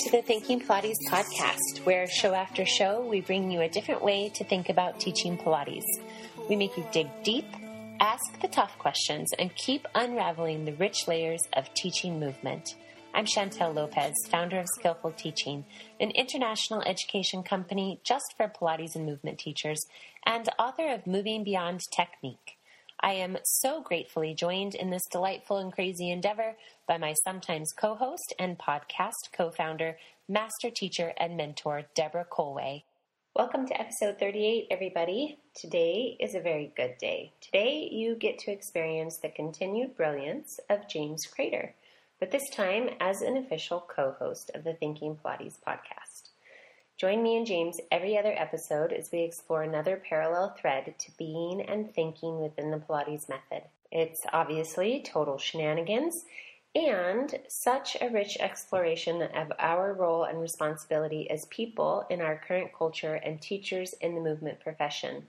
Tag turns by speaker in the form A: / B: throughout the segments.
A: to the Thinking Pilates podcast, where show after show we bring you a different way to think about teaching Pilates. We make you dig deep, ask the tough questions, and keep unraveling the rich layers of teaching movement. I'm Chantel Lopez, founder of Skillful Teaching, an international education company just for Pilates and movement teachers, and author of Moving Beyond Technique. I am so gratefully joined in this delightful and crazy endeavor by my sometimes co host and podcast co founder, master teacher, and mentor, Deborah Colway. Welcome to episode 38, everybody. Today is a very good day. Today, you get to experience the continued brilliance of James Crader, but this time as an official co host of the Thinking Pilates podcast. Join me and James every other episode as we explore another parallel thread to being and thinking within the Pilates method. It's obviously total shenanigans and such a rich exploration of our role and responsibility as people in our current culture and teachers in the movement profession.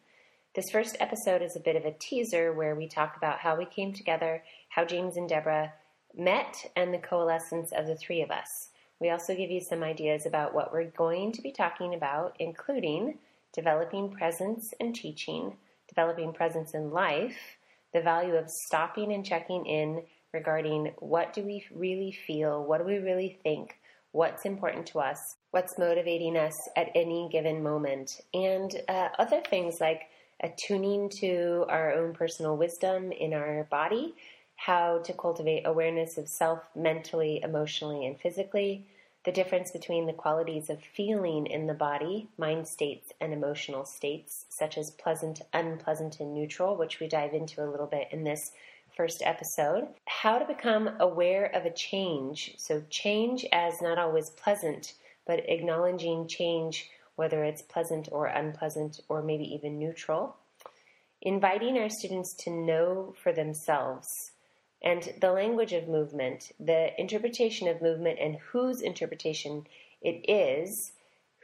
A: This first episode is a bit of a teaser where we talk about how we came together, how James and Deborah met, and the coalescence of the three of us. We also give you some ideas about what we're going to be talking about, including developing presence and teaching, developing presence in life, the value of stopping and checking in regarding what do we really feel, what do we really think, what's important to us, what's motivating us at any given moment, and uh, other things like attuning to our own personal wisdom in our body, how to cultivate awareness of self mentally, emotionally, and physically, the difference between the qualities of feeling in the body, mind states, and emotional states, such as pleasant, unpleasant, and neutral, which we dive into a little bit in this first episode. How to become aware of a change. So, change as not always pleasant, but acknowledging change, whether it's pleasant or unpleasant, or maybe even neutral. Inviting our students to know for themselves and the language of movement, the interpretation of movement, and whose interpretation it is,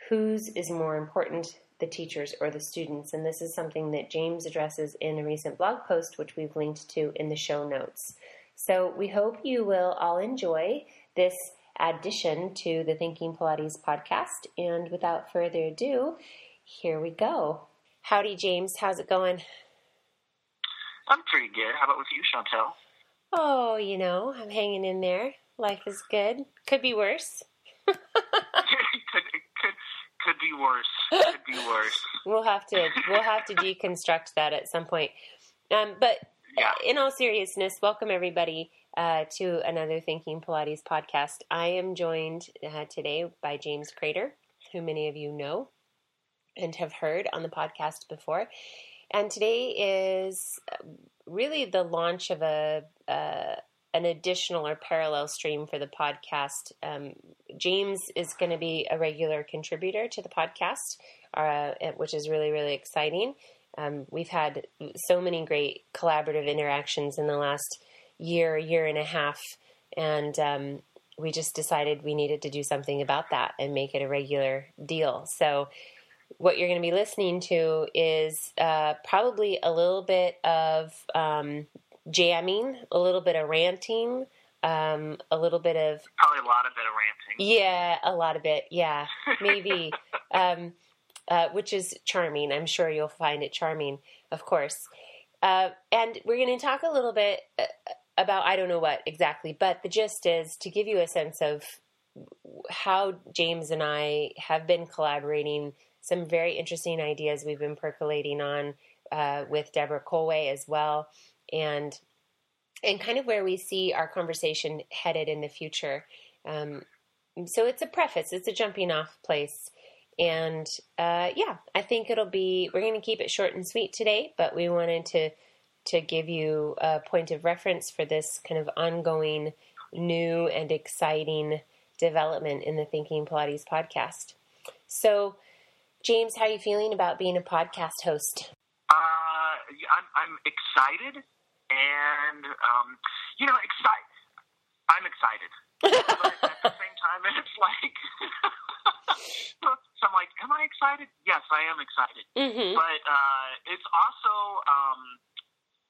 A: whose is more important, the teachers or the students. And this is something that James addresses in a recent blog post, which we've linked to in the show notes. So we hope you will all enjoy this addition to the Thinking Pilates podcast. And without further ado, here we go. Howdy, James. How's it going?
B: I'm pretty good. How about with you, Chantel?
A: Oh, you know, I'm hanging in there. Life is good. Could be worse.
B: could, could could be worse. Could be worse.
A: we'll have to we'll have to deconstruct that at some point. Um, but
B: yeah.
A: in all seriousness, welcome everybody uh, to another Thinking Pilates podcast. I am joined uh, today by James Crader, who many of you know and have heard on the podcast before. And today is really the launch of a uh, an additional or parallel stream for the podcast. Um, James is going to be a regular contributor to the podcast, uh, which is really really exciting. Um, we've had so many great collaborative interactions in the last year, year and a half, and um, we just decided we needed to do something about that and make it a regular deal. So what you're going to be listening to is uh, probably a little bit of um, jamming, a little bit of ranting, um, a little bit of
B: probably a lot of bit of ranting.
A: Yeah, a lot of it. Yeah, maybe, um, uh, which is charming. I'm sure you'll find it charming, of course. Uh, and we're going to talk a little bit uh, about I don't know what exactly, but the gist is to give you a sense of how James and I have been collaborating some very interesting ideas we've been percolating on uh, with Deborah Colway as well, and and kind of where we see our conversation headed in the future. Um, so it's a preface, it's a jumping off place. And uh, yeah, I think it'll be, we're going to keep it short and sweet today, but we wanted to, to give you a point of reference for this kind of ongoing new and exciting development in the Thinking Pilates podcast. So James, how are you feeling about being a podcast host?
B: Uh, I'm, I'm excited, and um, you know, excited. I'm excited, but at the same time, it's like. so I'm like, am I excited? Yes, I am excited.
A: Mm-hmm.
B: But uh, it's also, um,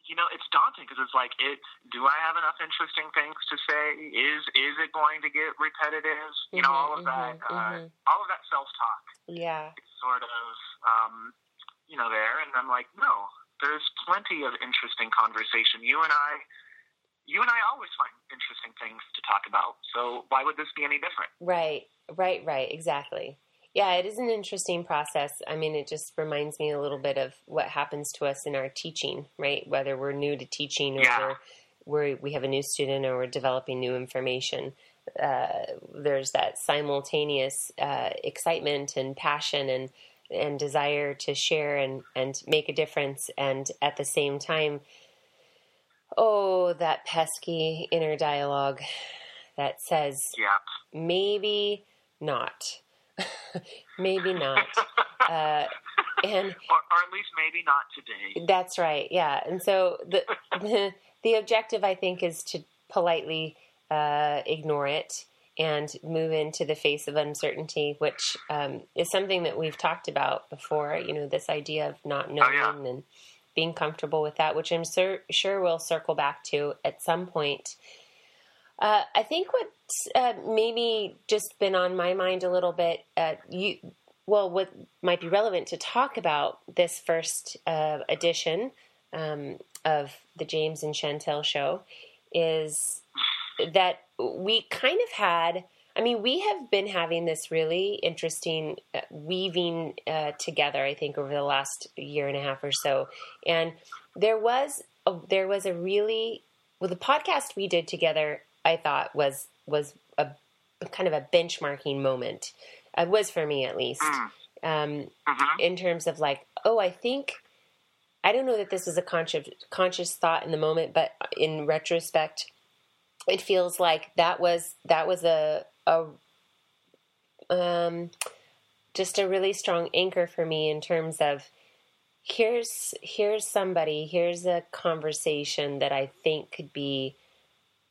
B: you know, it's daunting because it's like, it. Do I have enough interesting things to say? Is is it going to get repetitive? You know, all of that,
A: mm-hmm,
B: uh,
A: mm-hmm.
B: all of that self talk.
A: Yeah.
B: It's sort of, um, you know, there, and I'm like, no, there's plenty of interesting conversation. You and I, you and I always find interesting things to talk about. So why would this be any different?
A: Right. Right. Right. Exactly. Yeah, it is an interesting process. I mean, it just reminds me a little bit of what happens to us in our teaching, right? Whether we're new to teaching or
B: Yeah.
A: we're, we're, we have a new student or we're developing new information. Uh, there's that simultaneous uh, excitement and passion and and desire to share and, and make a difference, and at the same time, oh, that pesky inner dialogue that says
B: Yeah.
A: maybe not. maybe not. Uh, and
B: Or, or at least maybe not today.
A: that's right. Yeah. And so the the, the objective, I think, is to politely uh, ignore it and move into the face of uncertainty, which um, is something that we've talked about before. You know, this idea of not knowing
B: yeah.
A: and being comfortable with that, which I'm sur- sure we'll circle back to at some point. Uh, I think what's uh, maybe just been on my mind a little bit, uh, you well, what might be relevant to talk about this first uh, edition um, of the James and Chantel show is that we kind of had. I mean, we have been having this really interesting uh, weaving uh, together. I think over the last year and a half or so, and there was a, there was a really well the podcast we did together. I thought was was a kind of a benchmarking moment. It was for me at least.
B: Mm.
A: Um,
B: hmm
A: in terms of like, oh, I think I don't know that this was a conscious conscious thought in the moment, but in retrospect, it feels like that was that was a a um just a really strong anchor for me in terms of here's here's somebody here's a conversation that I think could be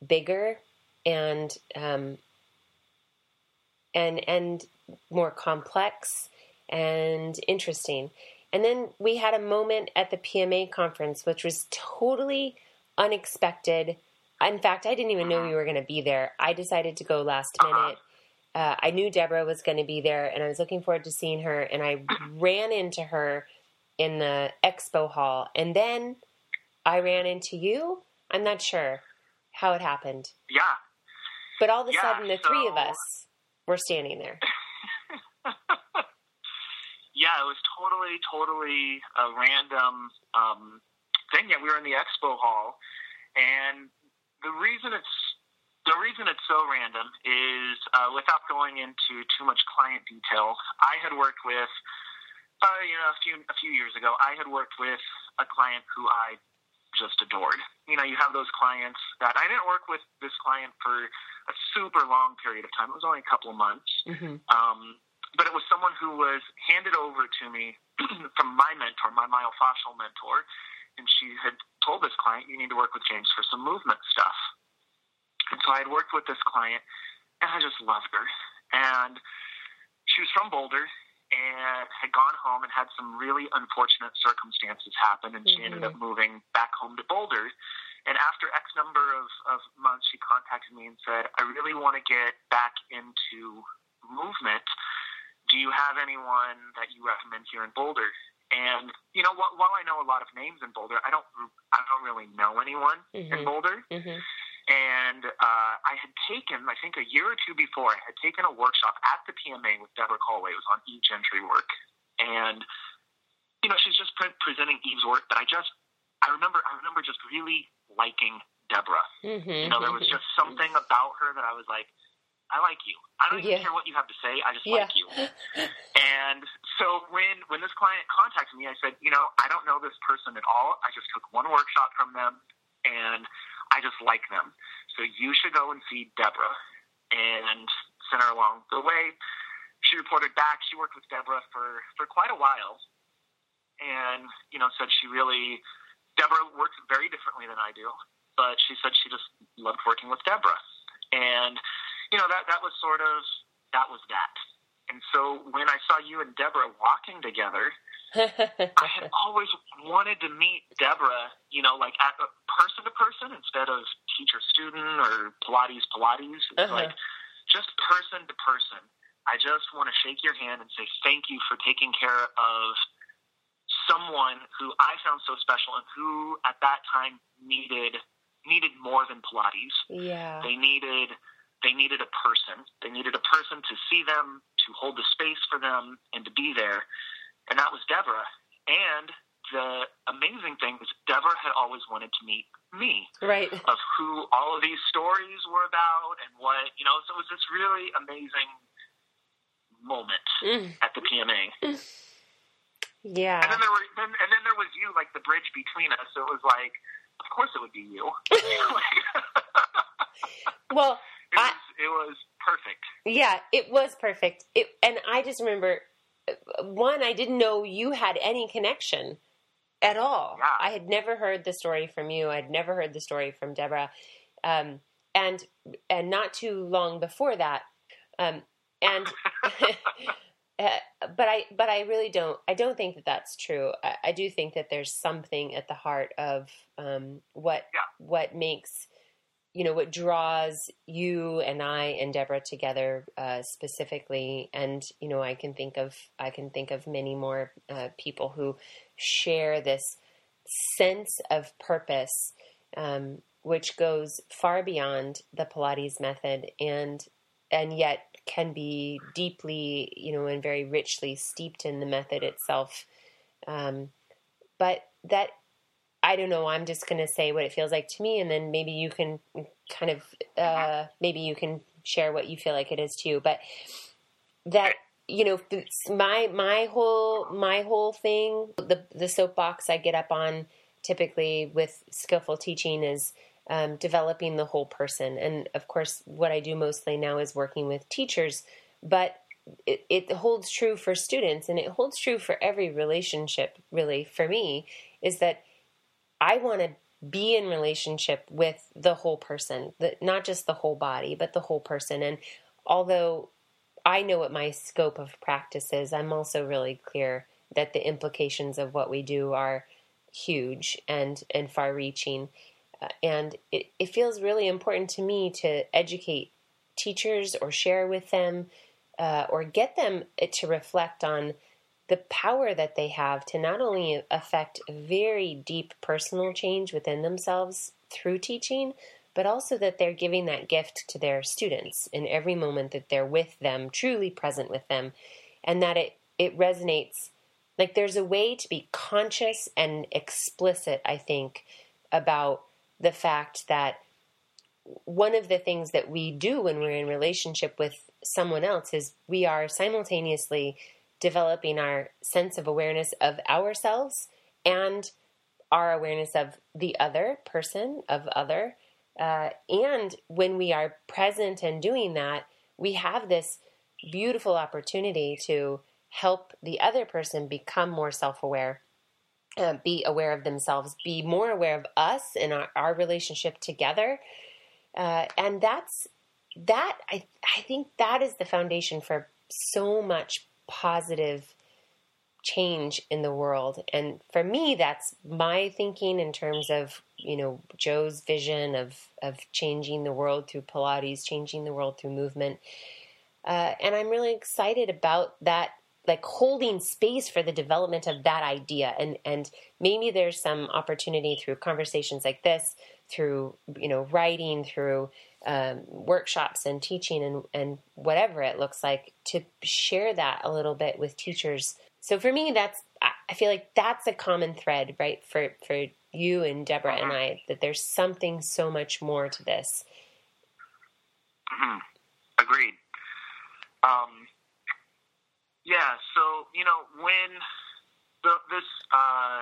A: bigger and um and and more complex and interesting. And then we had a moment at the PMA conference, which was totally unexpected. In fact, I didn't even know you were going to be there. I decided to go last minute. Uh, I knew Deborah was going to be there, and I was looking forward to seeing her. And I ran into her in the expo hall, and then I ran into you. I'm not sure how it happened,
B: Yeah.
A: but all of a
B: Yeah,
A: sudden, the three of us were standing there.
B: Yeah, it was totally, totally a random um, thing. Yeah, we were in the expo hall, and the reason it's the reason it's so random is uh, without going into too much client detail. I had worked with, uh, you know, a few a few years ago. I had worked with a client who I just adored. You know, you have those clients that I didn't work with this client for a super long period of time. It was only a couple of months.
A: Mm-hmm.
B: Um, but it was someone who was handed over to me from my mentor, my myofascial mentor, and she had told this client, "You need to work with James for some movement stuff." And so I had worked with this client, and I just loved her. And she was from Boulder and had gone home and had some really unfortunate circumstances happen, and she ended
A: Mhm.
B: up moving back home to Boulder. And after X number of, of months, she contacted me and said, I really want to get back into movement. Do you have anyone that you recommend here in Boulder? And you know, wh- while I know a lot of names in Boulder, I don't, I don't really know anyone in
A: Mhm.
B: Boulder.
A: Mm-hmm.
B: And uh, I had taken, I think, a year or two before, I had taken a workshop at the PMA with Deborah Colway. It was on Eve Gentry work, and you know, she's just pre- presenting Eve's work. But I just, I remember, I remember just really liking Deborah.
A: Mm-hmm.
B: You know, there was just something about her that I was like, I like you. I don't even
A: Yeah.
B: care what you have to say. I just
A: Yeah.
B: like you. And so when when this client contacted me, I said, you know, I don't know this person at all. I just took one workshop from them, and I just like them. So you should go and see Deborah and send her along the way. She reported back. She worked with Deborah for for quite a while, and you know, said she really Deborah works very differently than I do, but she said she just loved working with Deborah, and you know that that was sort of that was that. And so when I saw you and Deborah walking together, I had always wanted to meet Deborah, you know, like at person to person instead of teacher student or Pilates Pilates. It's uh-huh. like just person to person. I just want to shake your hand and say thank you for taking care of someone who I found so special and who at that time needed needed more than Pilates.
A: Yeah.
B: They needed they needed a person. They needed a person to see them, to hold the space for them, and to be there. And that was Deborah. And the amazing thing was Deborah had always wanted to meet me.
A: Right.
B: Of who all of these stories were about and what, you know, so it was this really amazing moment mm. at the PMA.
A: Yeah.
B: And then there were then, and then there was you like the bridge between us. So it was like of course it would be you.
A: well,
B: it was, it was perfect.
A: Yeah, it was perfect. It, and I just remember one, I didn't know you had any connection at all.
B: Yeah.
A: I had never heard the story from you. I'd never heard the story from Deborah. Um, and and not too long before that, um, and uh, but I but I really don't I don't think that that's true. I, I do think that there's something at the heart of um, what
B: yeah.
A: what makes you know what draws you and I and Deborah together uh, specifically, and you know I can think of I can think of many more uh, people who share this sense of purpose, um, which goes far beyond the Pilates method, and and yet can be deeply, you know, and very richly steeped in the method itself. Um, but that I don't know. I'm just going to say what it feels like to me, and then maybe you can kind of uh, maybe you can share what you feel like it is too. But that you know, my my whole my whole thing, the the soapbox I get up on typically with skillful teaching is um, developing the whole person. And of course, what I do mostly now is working with teachers, but it, it holds true for students, and it holds true for every relationship. Really, for me, is that I want to be in relationship with the whole person, the, not just the whole body, but the whole person. And although I know what my scope of practice is, I'm also really clear that the implications of what we do are huge and, and far reaching. Uh, and it, it feels really important to me to educate teachers or share with them uh, or get them to reflect on the power that they have to not only affect very deep personal change within themselves through teaching, but also that they're giving that gift to their students in every moment that they're with them, truly present with them, and that it, it resonates. Like there's a way to be conscious and explicit, I think, about the fact that one of the things that we do when we're in relationship with someone else is we are simultaneously developing our sense of awareness of ourselves and our awareness of the other person, of other. Uh, and when we are present and doing that, we have this beautiful opportunity to help the other person become more self aware, uh, be aware of themselves, be more aware of us and our, our relationship together. Uh, and that's that, I, I think that is the foundation for so much positive change in the world. And for me, that's my thinking in terms of, you know, Joe's vision of, of changing the world through Pilates, changing the world through movement. Uh, and I'm really excited about that, like holding space for the development of that idea. And, and maybe there's some opportunity through conversations like this, through, you know, writing, through um, workshops and teaching and, and whatever it looks like to share that a little bit with teachers. So for me, that's I feel like that's a common thread, right? For for you and Deborah and I, that there's something so much more to this.
B: Mm-hmm. Agreed. Um, yeah. So you know when the, this uh,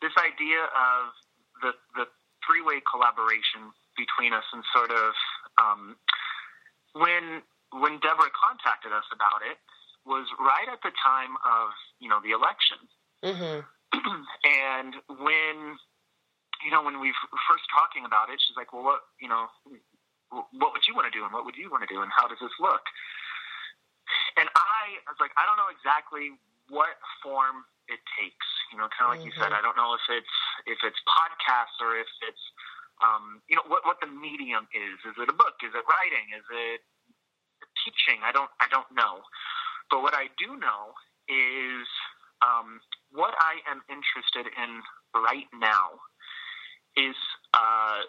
B: this idea of the the three way collaboration between us and sort of um, when when Deborah contacted us about it was right at the time of you know the election,
A: mm-hmm.
B: and when you know when we were first talking about it, she's like, "Well, what you know, what would you want to do, and what would you want to do, and how does this look?" And I, I was like, "I don't know exactly what form it takes. You know, kind of like mm-hmm. you said, mm-hmm. I don't know if it's if it's podcasts or if it's um, you know what what the medium is. Is it a book? Is it writing? Is it teaching? I don't I don't know. But what I do know is um, what I am interested in right now is uh,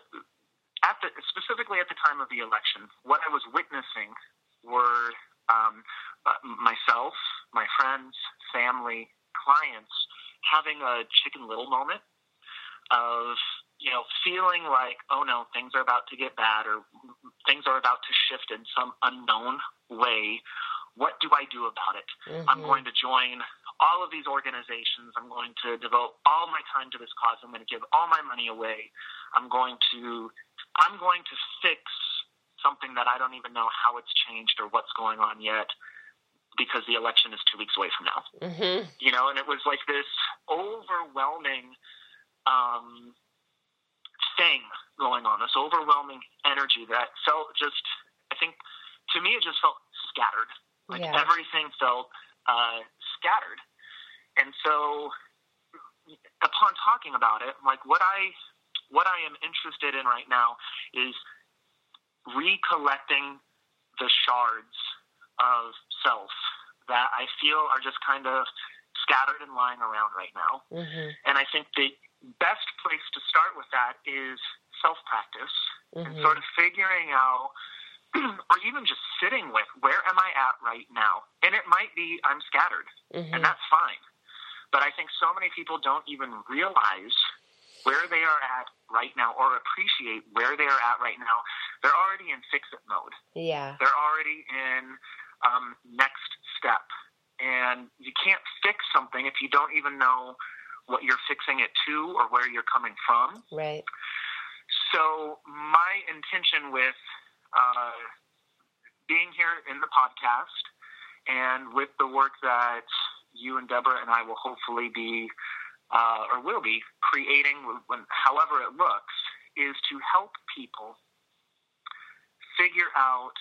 B: at the specifically at the time of the election. What I was witnessing were um, uh, myself, my friends, family, clients having a Chicken Little moment of feeling like oh no things are about to get bad or things are about to shift in some unknown way what do i do about it mm-hmm. i'm going to join all of these organizations i'm going to devote all my time to this cause i'm going to give all my money away i'm going to i'm going to fix something that I don't even know how it's changed or what's going on yet because the election is two weeks away from now. Mm-hmm. You know, and it was like this overwhelming um, thing going on, this overwhelming energy that felt just, I think, to me, it just felt scattered. Like yeah. everything felt uh, scattered. And so, upon talking about it, like what I what I am interested in right now is recollecting the shards of self that I feel are just kind of scattered and lying around right now. Mm-hmm. And I think the best place to start with that is self practice mm-hmm. and sort of figuring out, or even just sitting with, where am I at right now? And it might be I'm scattered, mm-hmm. and that's fine. But I think so many people don't even realize where they are at right now or appreciate where they are at right now, they're already in fix it mode.
A: Yeah.
B: They're already in um, next step. And you can't fix something if you don't even know what you're fixing it to or where you're coming from.
A: Right.
B: So, my intention with uh, being here in the podcast and with the work that you and Deborah and I will hopefully be uh, or will be creating, when, however it looks, is to help people figure out,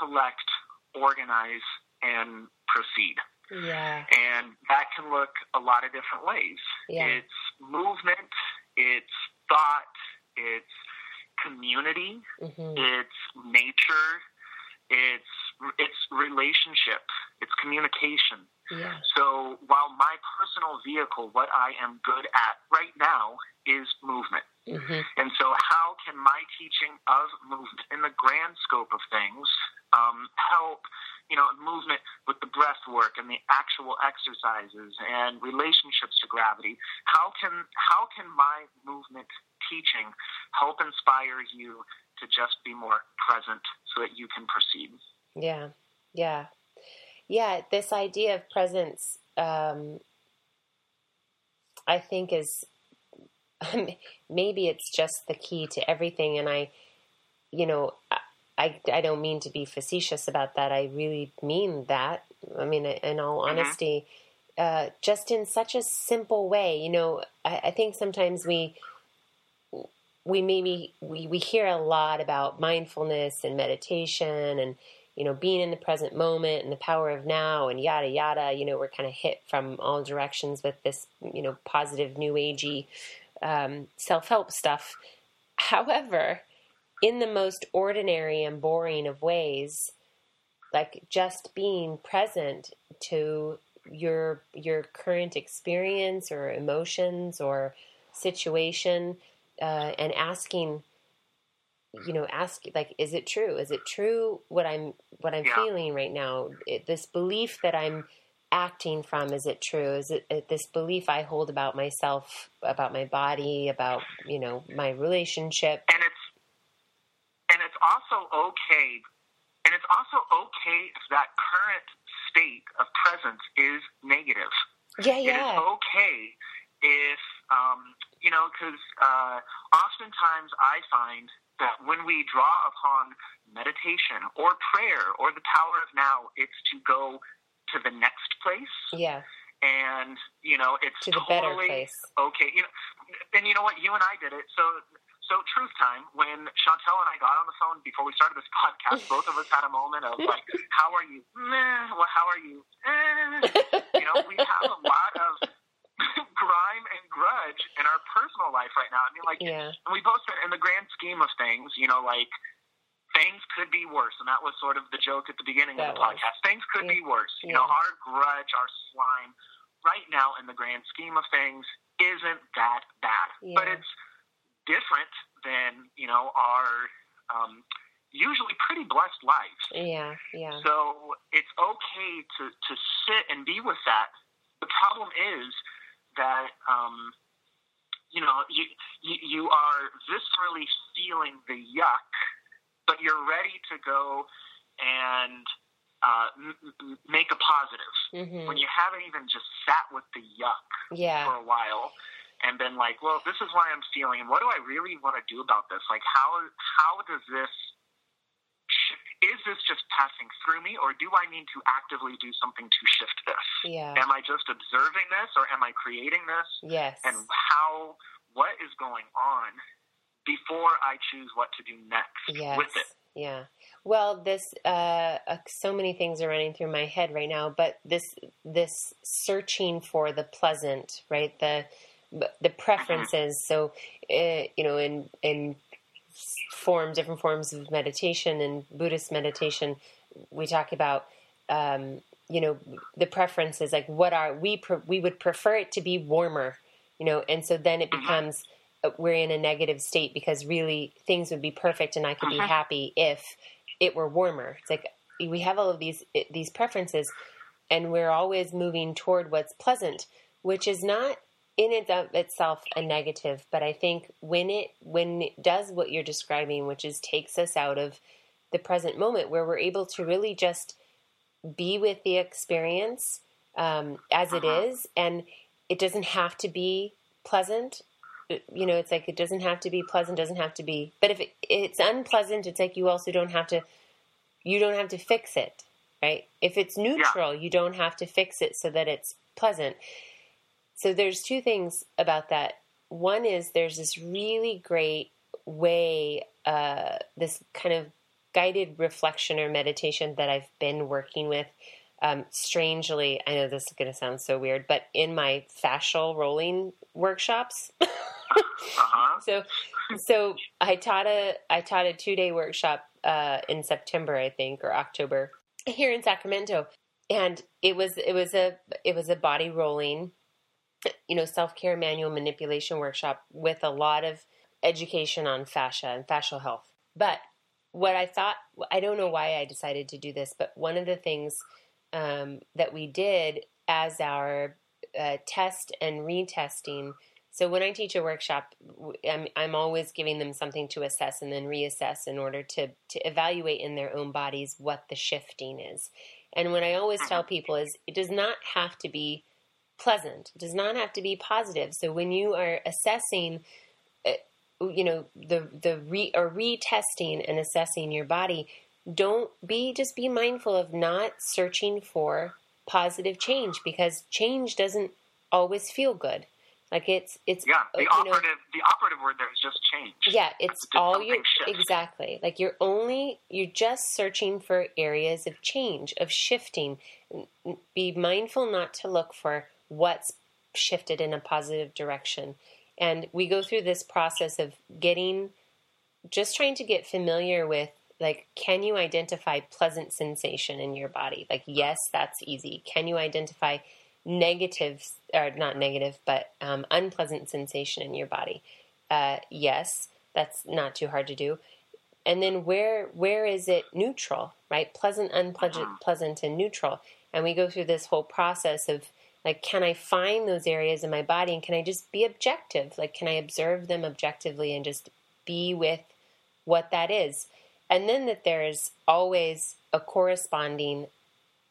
B: collect, organize, and proceed.
A: Yeah.
B: And that can look a lot of different ways. Yeah. It's movement, it's thought, it's community, mm-hmm. it's nature, it's it's relationship, it's communication.
A: Yeah.
B: So while my personal vehicle, what I am good at right now is movement. Mm-hmm. And so how can my teaching of movement in the grand scope of things um, help, you know, movement with the breath work and the actual exercises and relationships to gravity? How can how can my movement teaching help inspire you to just be more present so that you can proceed?
A: Yeah, yeah, yeah, this idea of presence, um, I think, is maybe it's just the key to everything. And I, you know, I, I don't mean to be facetious about that. I really mean that. I mean, in all mm-hmm. honesty, uh, just in such a simple way. You know, I, I think sometimes we we maybe we, we hear a lot about mindfulness and meditation and you know, being in the present moment and the power of now and yada yada. You know, we're kind of hit from all directions with this, you know, positive new agey um, self help stuff. However, in the most ordinary and boring of ways, like just being present to your your current experience or emotions or situation uh, and asking you know ask like is it true is it true what i'm what i'm yeah. feeling right now it, this belief that i'm acting from? Is it true? Is it, it, this belief i hold about myself about my body about you know my relationship?
B: And it's and it's also okay and it's also okay if that current state of presence is negative.
A: Yeah
B: yeah it is okay if um, you know because uh, oftentimes i find that when we draw upon meditation or prayer or the power of now, it's to go to the next place.
A: Yeah.
B: And you know, it's
A: to the
B: totally
A: better place.
B: Okay. You know, and you know what? You and I did it. So, so truth time. When Chantel and I got on the phone before we started this podcast, both of us had a moment of like, "How are you? Meh. Well, how are you? Eh. You know, we have a lot of grime and grudge in our personal life right now. I mean, like,
A: Yeah.
B: and we both said, in the grand scheme of things, you know, like things could be worse, and that was sort of the joke at the beginning
A: That
B: of the
A: was.
B: podcast. Things could
A: Yeah.
B: be worse. You know, our grudge, our slime, right now in the grand scheme of things, isn't that bad. But it's different than you know our um, usually pretty blessed lives.
A: Yeah. Yeah.
B: So it's okay to, to sit and be with that. The problem is that um, you know you, you you are viscerally feeling the yuck, but you're ready to go and uh, m- m- make a positive
A: hmm
B: when you haven't even just sat with the yuck for a while and been like, well, this is why I'm feeling, and what do I really want to do about this? Like, how how does this is this just passing through me, or do I need to actively do something to shift this?
A: Yeah.
B: Am I just observing this, or am I creating this?
A: Yes.
B: And how what is going on before I choose what to do next
A: Yes.
B: with it?
A: Yeah. Well, this uh, uh, so many things are running through my head right now, but this this searching for the pleasant, right? The the preferences. So, uh, you know, in in form different forms of meditation and Buddhist meditation, we talk about um, you know the preferences. Like, what are we? Pre- we would prefer it to be warmer, you know, and so then it becomes uh, we're in a negative state because really things would be perfect and I could be
B: Uh-huh.
A: happy if it were warmer. It's like we have all of these these preferences, and we're always moving toward what's pleasant, which is not in and of itself a negative. But I think when it when it does what you're describing, which is takes us out of the present moment, where we're able to really just be with the experience um, as it
B: Uh-huh.
A: is, and it doesn't have to be pleasant you know, it's like it doesn't have to be pleasant, doesn't have to be. But if it, it's unpleasant, it's like you also don't have to. You don't have to fix it, right? If it's neutral, you don't have to fix it so that it's pleasant. So there's two things about that. One is there's this really great way, uh, this kind of guided reflection or meditation that I've been working with. Um, strangely, I know this is going to sound so weird, but in my fascial rolling workshops,
B: Uh-huh.
A: so so I taught a I taught a two day workshop uh, in September I think or October here in Sacramento, and it was it was a it was a body rolling, you know, self care manual manipulation workshop with a lot of education on fascia and fascial health. But what I thought I don't know why I decided to do this, but one of the things um, that we did as our uh, test and retesting. So when I teach a workshop, I'm, I'm always giving them something to assess and then reassess in order to to evaluate in their own bodies what the shifting is. And what I always tell people is it does not have to be pleasant. It does not have to be positive. So when you are assessing, uh, you know, the the re or retesting and assessing your body, don't be just be mindful of not searching for positive change because change doesn't always feel good. Like it's it's
B: Yeah, the
A: you know,
B: operative the operative word there is just change.
A: yeah, it's
B: Did
A: all you exactly. Like you're only you're just searching for areas of change, of shifting. Be mindful not to look for what's shifted in a positive direction. And we go through this process of getting just trying to get familiar with like can you identify pleasant sensation in your body? Like yes, that's easy. Can you identify negative or not negative, but um, unpleasant sensation in your body? uh, yes, that's not too hard to do. And then where where is it neutral, right? Pleasant, unpleasant, pleasant, and neutral. And we go through this whole process of like, can I find those areas in my body, and can I just be objective? Like, can I observe them objectively and just be with what that is? And then that there is always a corresponding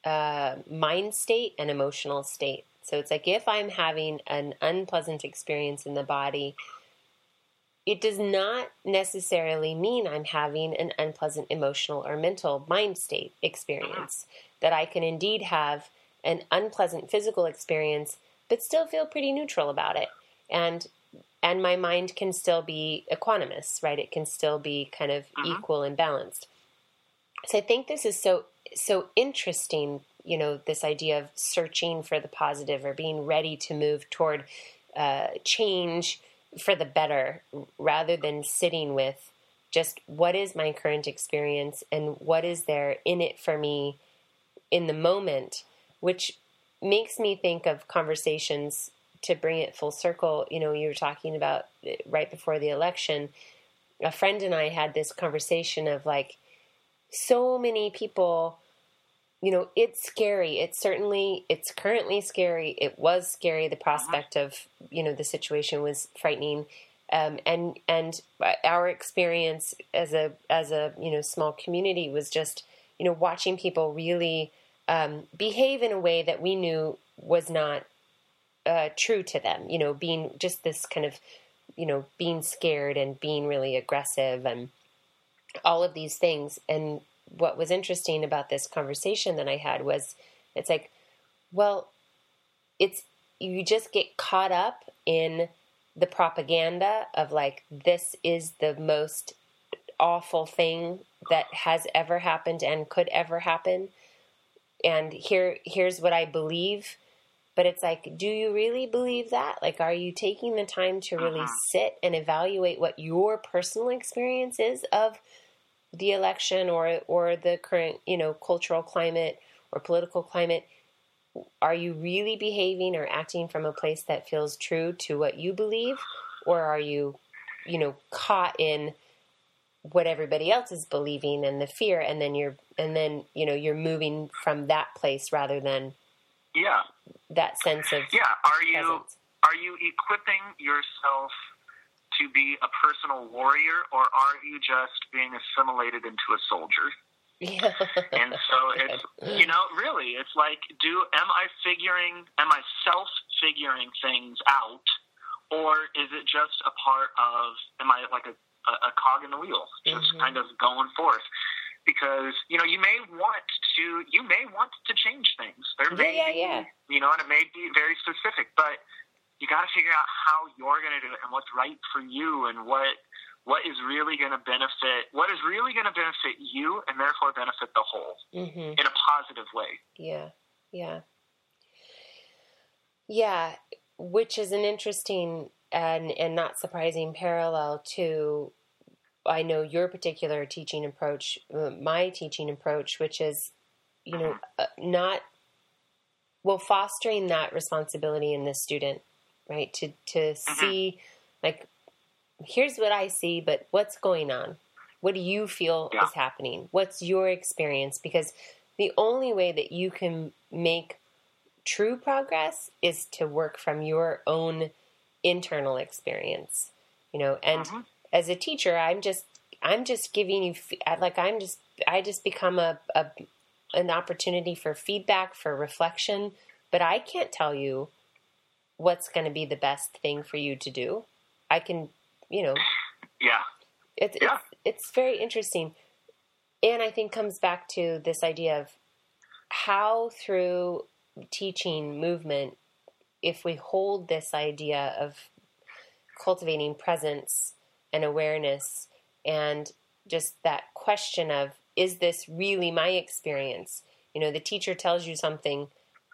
A: uh, mind state and emotional state. So it's like if I'm having an unpleasant experience in the body, it does not necessarily mean I'm having an unpleasant emotional or mental mind state experience. That I can indeed have an unpleasant physical experience, but still feel pretty neutral about it. And and my mind can still be equanimous, right? It can still be kind of
B: Mhm.
A: equal and balanced. So I think this is so so interesting. You know, this idea of searching for the positive or being ready to move toward uh, change for the better, rather than sitting with just what is my current experience and what is there in it for me in the moment, which makes me think of conversations to bring it full circle. You know, you were talking about uh, right before the election. A friend and I had this conversation of like, so many people you know it's scary it's certainly it's currently scary it was scary the prospect of you know the situation was frightening um, and and our experience as a as a you know small community was just you know watching people really um, behave in a way that we knew was not uh, true to them you know being just this kind of you know being scared and being really aggressive and all of these things. And what was interesting about this conversation that I had was it's like, well, it's you just get caught up in the propaganda of like this is the most awful thing that has ever happened and could ever happen. And here here's what I believe but it's like do you really believe that? Like are you taking the time to really
B: Mhm.
A: sit and evaluate what your personal experience is of the election or or the current you know cultural climate or political climate? Are you really behaving or acting from a place that feels true to what you believe? Or are you you know caught in what everybody else is believing and the fear and then you're and then you know you're moving from that place rather than
B: Yeah.
A: that sense of
B: Yeah. Are you
A: presence
B: are you equipping yourself to be a personal warrior or are you just being assimilated into a soldier?
A: yeah
B: And so it's you know, really, it's like do am I figuring am I self figuring things out or is it just a part of am I like a, a, a cog in the wheel? Just
A: Mhm.
B: kind of going forth. Because, you know, you may want to you may want to change things. There may
A: Yeah, yeah,
B: be
A: yeah.
B: you know, and it may be very specific, but you got to figure out how you're going to do it and what's right for you and what what is really going to benefit what is really going to benefit you and therefore benefit the whole
A: hmm
B: in a positive way.
A: Yeah, yeah. Yeah, which is an interesting and and not surprising parallel to I know your particular teaching approach, uh, my teaching approach, which is you know uh, not well fostering that responsibility in the student, right? To to see like here's what I see, but what's going on? What do you feel
B: Yeah.
A: is happening? What's your experience? Because the only way that you can make true progress is to work from your own internal experience you know and
B: Mhm.
A: As a teacher i'm just i'm just giving you like i'm just i just become a, a an opportunity for feedback for reflection but i can't tell you what's going to be the best thing for you to do i can you know
B: Yeah.
A: it's
B: Yeah.
A: it's it's very interesting, and I think comes back to this idea of how through teaching movement, if we hold this idea of cultivating presence and awareness, and just that question of is this really my experience? You know, the teacher tells you something.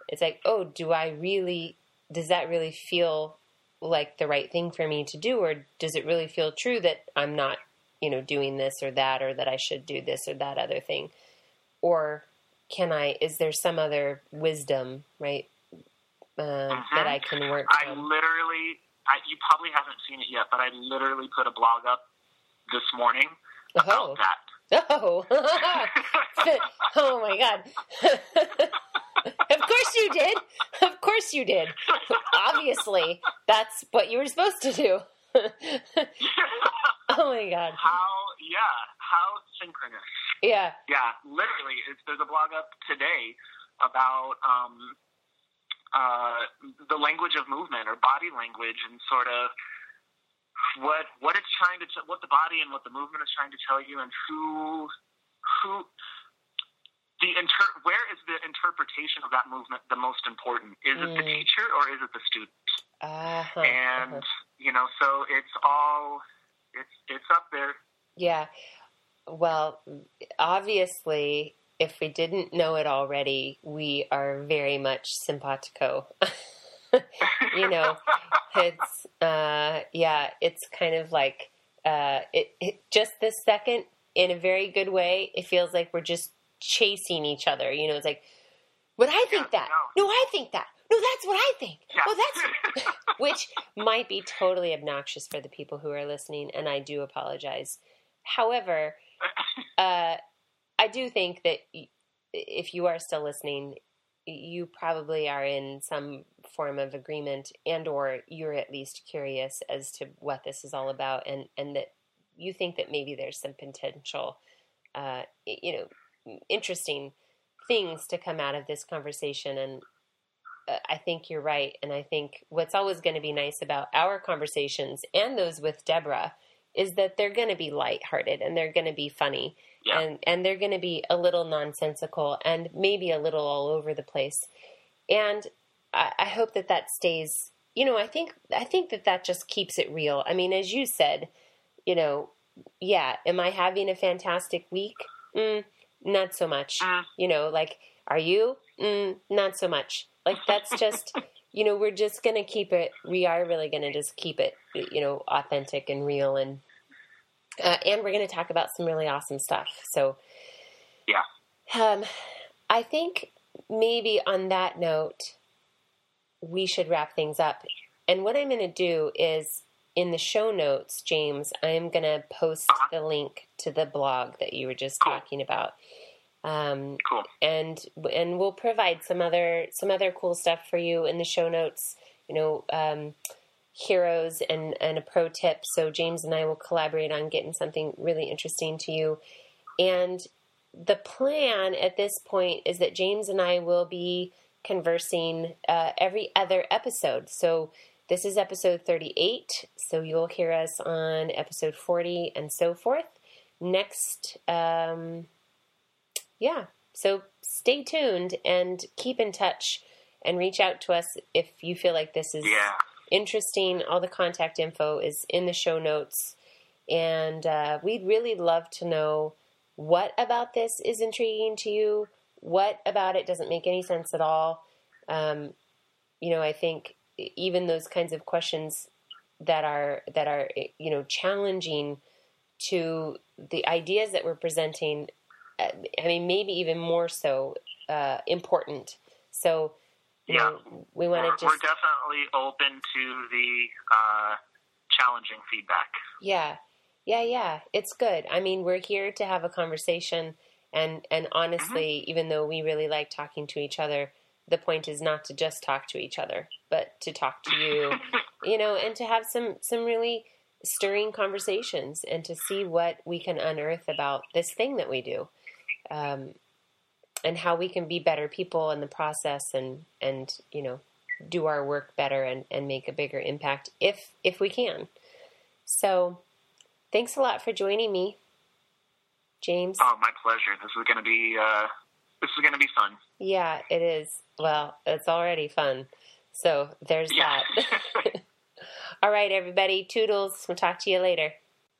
A: It's like, oh, do I really? Does that really feel like the right thing for me to do, or does it really feel true that I'm not you know doing this or that or that I should do this or that other thing or can I is there some other wisdom right uh, that I can work
B: I
A: from
B: literally I, you probably haven't seen it yet, but I literally put a blog up this morning about
A: oh.
B: that.
A: oh. Oh my god. Of course you did. Of course you did. Obviously that's what you were supposed to do. Oh my god.
B: How yeah, how synchronous.
A: yeah.
B: Yeah, literally, it's, there's a blog up today about um, uh, the language of movement or body language and sort of what what it's trying to t- what the body and what the movement is trying to tell you and who who the inter where is the interpretation of that movement the most important is it the
A: Mm.
B: teacher or is it the student
A: uh-huh,
B: and
A: uh-huh.
B: you know, so it's all it's it's up there.
A: Yeah. Well, obviously, if we didn't know it already, we are very much simpatico. you know, it's uh, yeah, it's kind of like uh, it, it just this second in a very good way. It feels like we're just chasing each other. You know, it's like, but I think
B: Yeah,
A: that.
B: no.
A: No, I think that. No, that's what I think.
B: Yeah.
A: Well, that's which might be totally obnoxious for the people who are listening, and I do apologize. However, uh, I do think that if you are still listening, you probably are in some form of agreement, and or you're at least curious as to what this is all about, and and that you think that maybe there's some potential, uh, you know, interesting things to come out of this conversation, and uh, I think you're right. And I think what's always going to be nice about our conversations and those with Deborah is that they're going to be lighthearted and they're going to be funny
B: Yeah.
A: and and they're going to be a little nonsensical and maybe a little all over the place. And I, I hope that that stays. You know, I think I think that that just keeps it real. I mean, as you said, you know, yeah, am I having a fantastic week? Mm, not so much.
B: Mm.
A: You know, like, are you? Mm, not so much. Like, that's just, you know, we're just going to keep it, we are really going to just keep it, you know, authentic and real. And, uh, and we're going to talk about some really awesome stuff. So,
B: Yeah.
A: um, I think maybe on that note, we should wrap things up. And what I'm going to do is in the show notes, James, I'm going to post the link to the blog that you were just
B: Cool.
A: talking about. Um,
B: Cool.
A: and and we'll provide some other some other cool stuff for you in the show notes. You know, um, heroes and and a pro tip. So James and I will collaborate on getting something really interesting to you. And the plan at this point is that James and I will be conversing uh, every other episode. So this is episode 38. So you'll hear us on episode 40 and so forth. Next, um, yeah. So stay tuned and keep in touch and reach out to us if you feel like this is
B: Yeah.
A: Interesting. All the contact info is in the show notes. And uh, we'd really love to know what about this is intriguing to you, what about it doesn't make any sense at all. Um, you know, I think even those kinds of questions that are that are you know challenging to the ideas that we're presenting. uh, I mean, maybe even more so uh, important. So,
B: Yeah.
A: we want to
B: we're definitely open to the uh, challenging feedback.
A: Yeah. Yeah, yeah. It's good. I mean, we're here to have a conversation and and honestly, even though we really like talking to each other, the point is not to just talk to each other, but to talk to you, you know, and to have some some really stirring conversations and to see what we can unearth about this thing that we do. Um and how we can be better people in the process and and you know do our work better and and make a bigger impact if if we can so thanks a lot for joining me james
B: Oh, my pleasure. This is going to be uh, this is going to be fun.
A: yeah it is well it's already fun so there's
B: Yeah.
A: that all right everybody toodles we'll talk to you later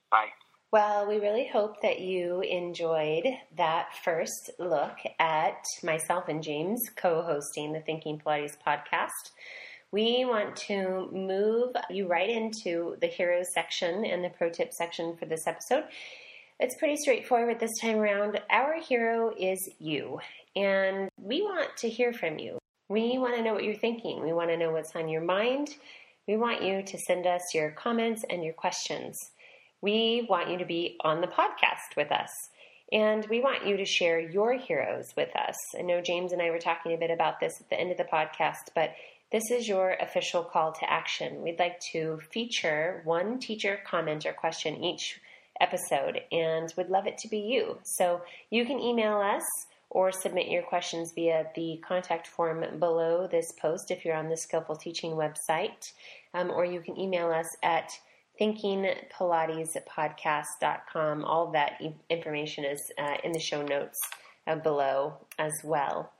B: Bye.
A: Well, we really hope that you enjoyed that first look at myself and James co hosting the Thinking Pilates podcast. We want to move you right into the heroes section and the pro tip section for this episode. It's pretty straightforward this time around. Our hero is you, and we want to hear from you. We want to know what you're thinking. We want to know what's on your mind. We want you to send us your comments and your questions. We want you to be on the podcast with us. And we want you to share your heroes with us. I know James and I were talking a bit about this at the end of the podcast, but this is your official call to action. We'd like to feature one teacher comment or question each episode, and we'd love it to be you. So you can email us or submit your questions via the contact form below this post if you're on the Skillful Teaching website, um, or you can email us at thinkingpilatespodcast.com. All that information is uh, in the show notes uh, below as well.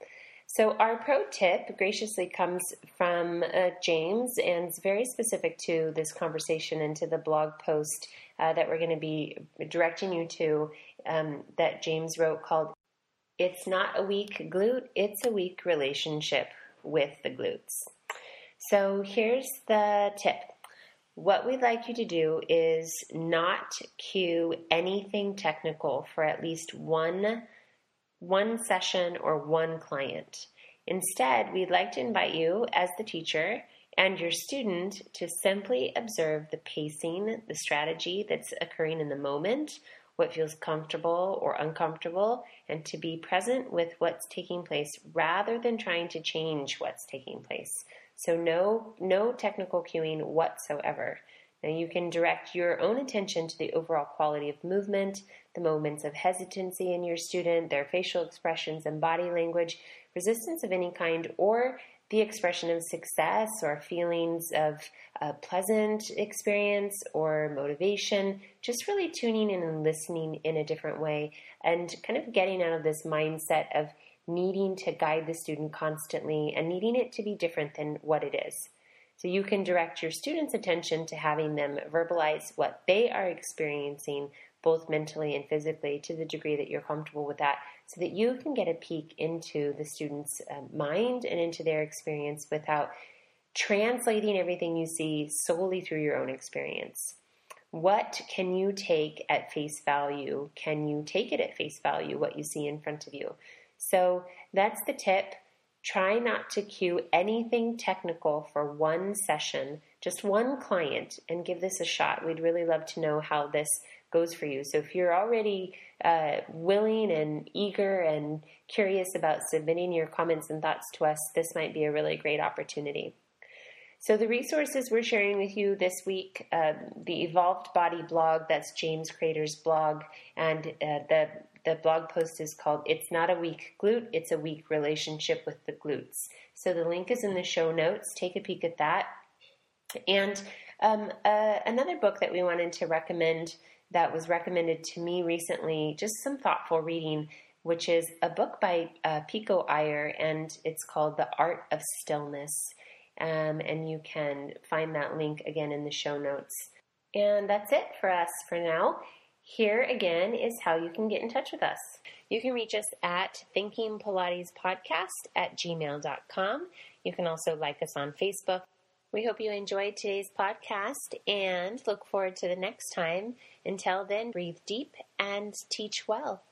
A: So, our pro tip graciously comes from uh, James and is very specific to this conversation and to the blog post uh, that we're going to be directing you to um, that James wrote called It's Not a Weak Glute, It's a Weak Relationship with the Glutes. So, here's the tip. What we'd like you to do is not cue anything technical for at least one one session or one client. Instead, we'd like to invite you as the teacher and your student to simply observe the pacing, the strategy that's occurring in the moment, what feels comfortable or uncomfortable, and to be present with what's taking place rather than trying to change what's taking place. So no no technical cueing whatsoever. Now you can direct your own attention to the overall quality of movement, the moments of hesitancy in your student, their facial expressions and body language, resistance of any kind, or the expression of success or feelings of a pleasant experience or motivation, just really tuning in and listening in a different way and kind of getting out of this mindset of needing to guide the student constantly and needing it to be different than what it is. So you can direct your students' attention to having them verbalize what they are experiencing, both mentally and physically, to the degree that you're comfortable with that, so that you can get a peek into the student's uh, mind and into their experience without translating everything you see solely through your own experience. What can you take at face value? Can you take it at face value, what you see in front of you? So that's the tip. Try not to cue anything technical for one session, just one client, and give this a shot. We'd really love to know how this goes for you. So if you're already uh, willing and eager and curious about submitting your comments and thoughts to us, this might be a really great opportunity. So, the resources we're sharing with you this week uh, the Evolved Body blog, that's James Crader's blog, and uh, the the blog post is called It's Not a Weak Glute, It's a Weak Relationship with the Glutes. So the link is in the show notes. Take a peek at that. And um, uh, another book that we wanted to recommend that was recommended to me recently, just some thoughtful reading, which is a book by uh, Pico Iyer, and it's called The Art of Stillness. Um, and you can find that link again in the show notes. And that's it for us for now. Here again is how you can get in touch with us. You can reach us at Thinking Pilates Podcast at gmail.com. You can also like us on Facebook. We hope you enjoyed today's podcast and look forward to the next time. Until then, breathe deep and teach well.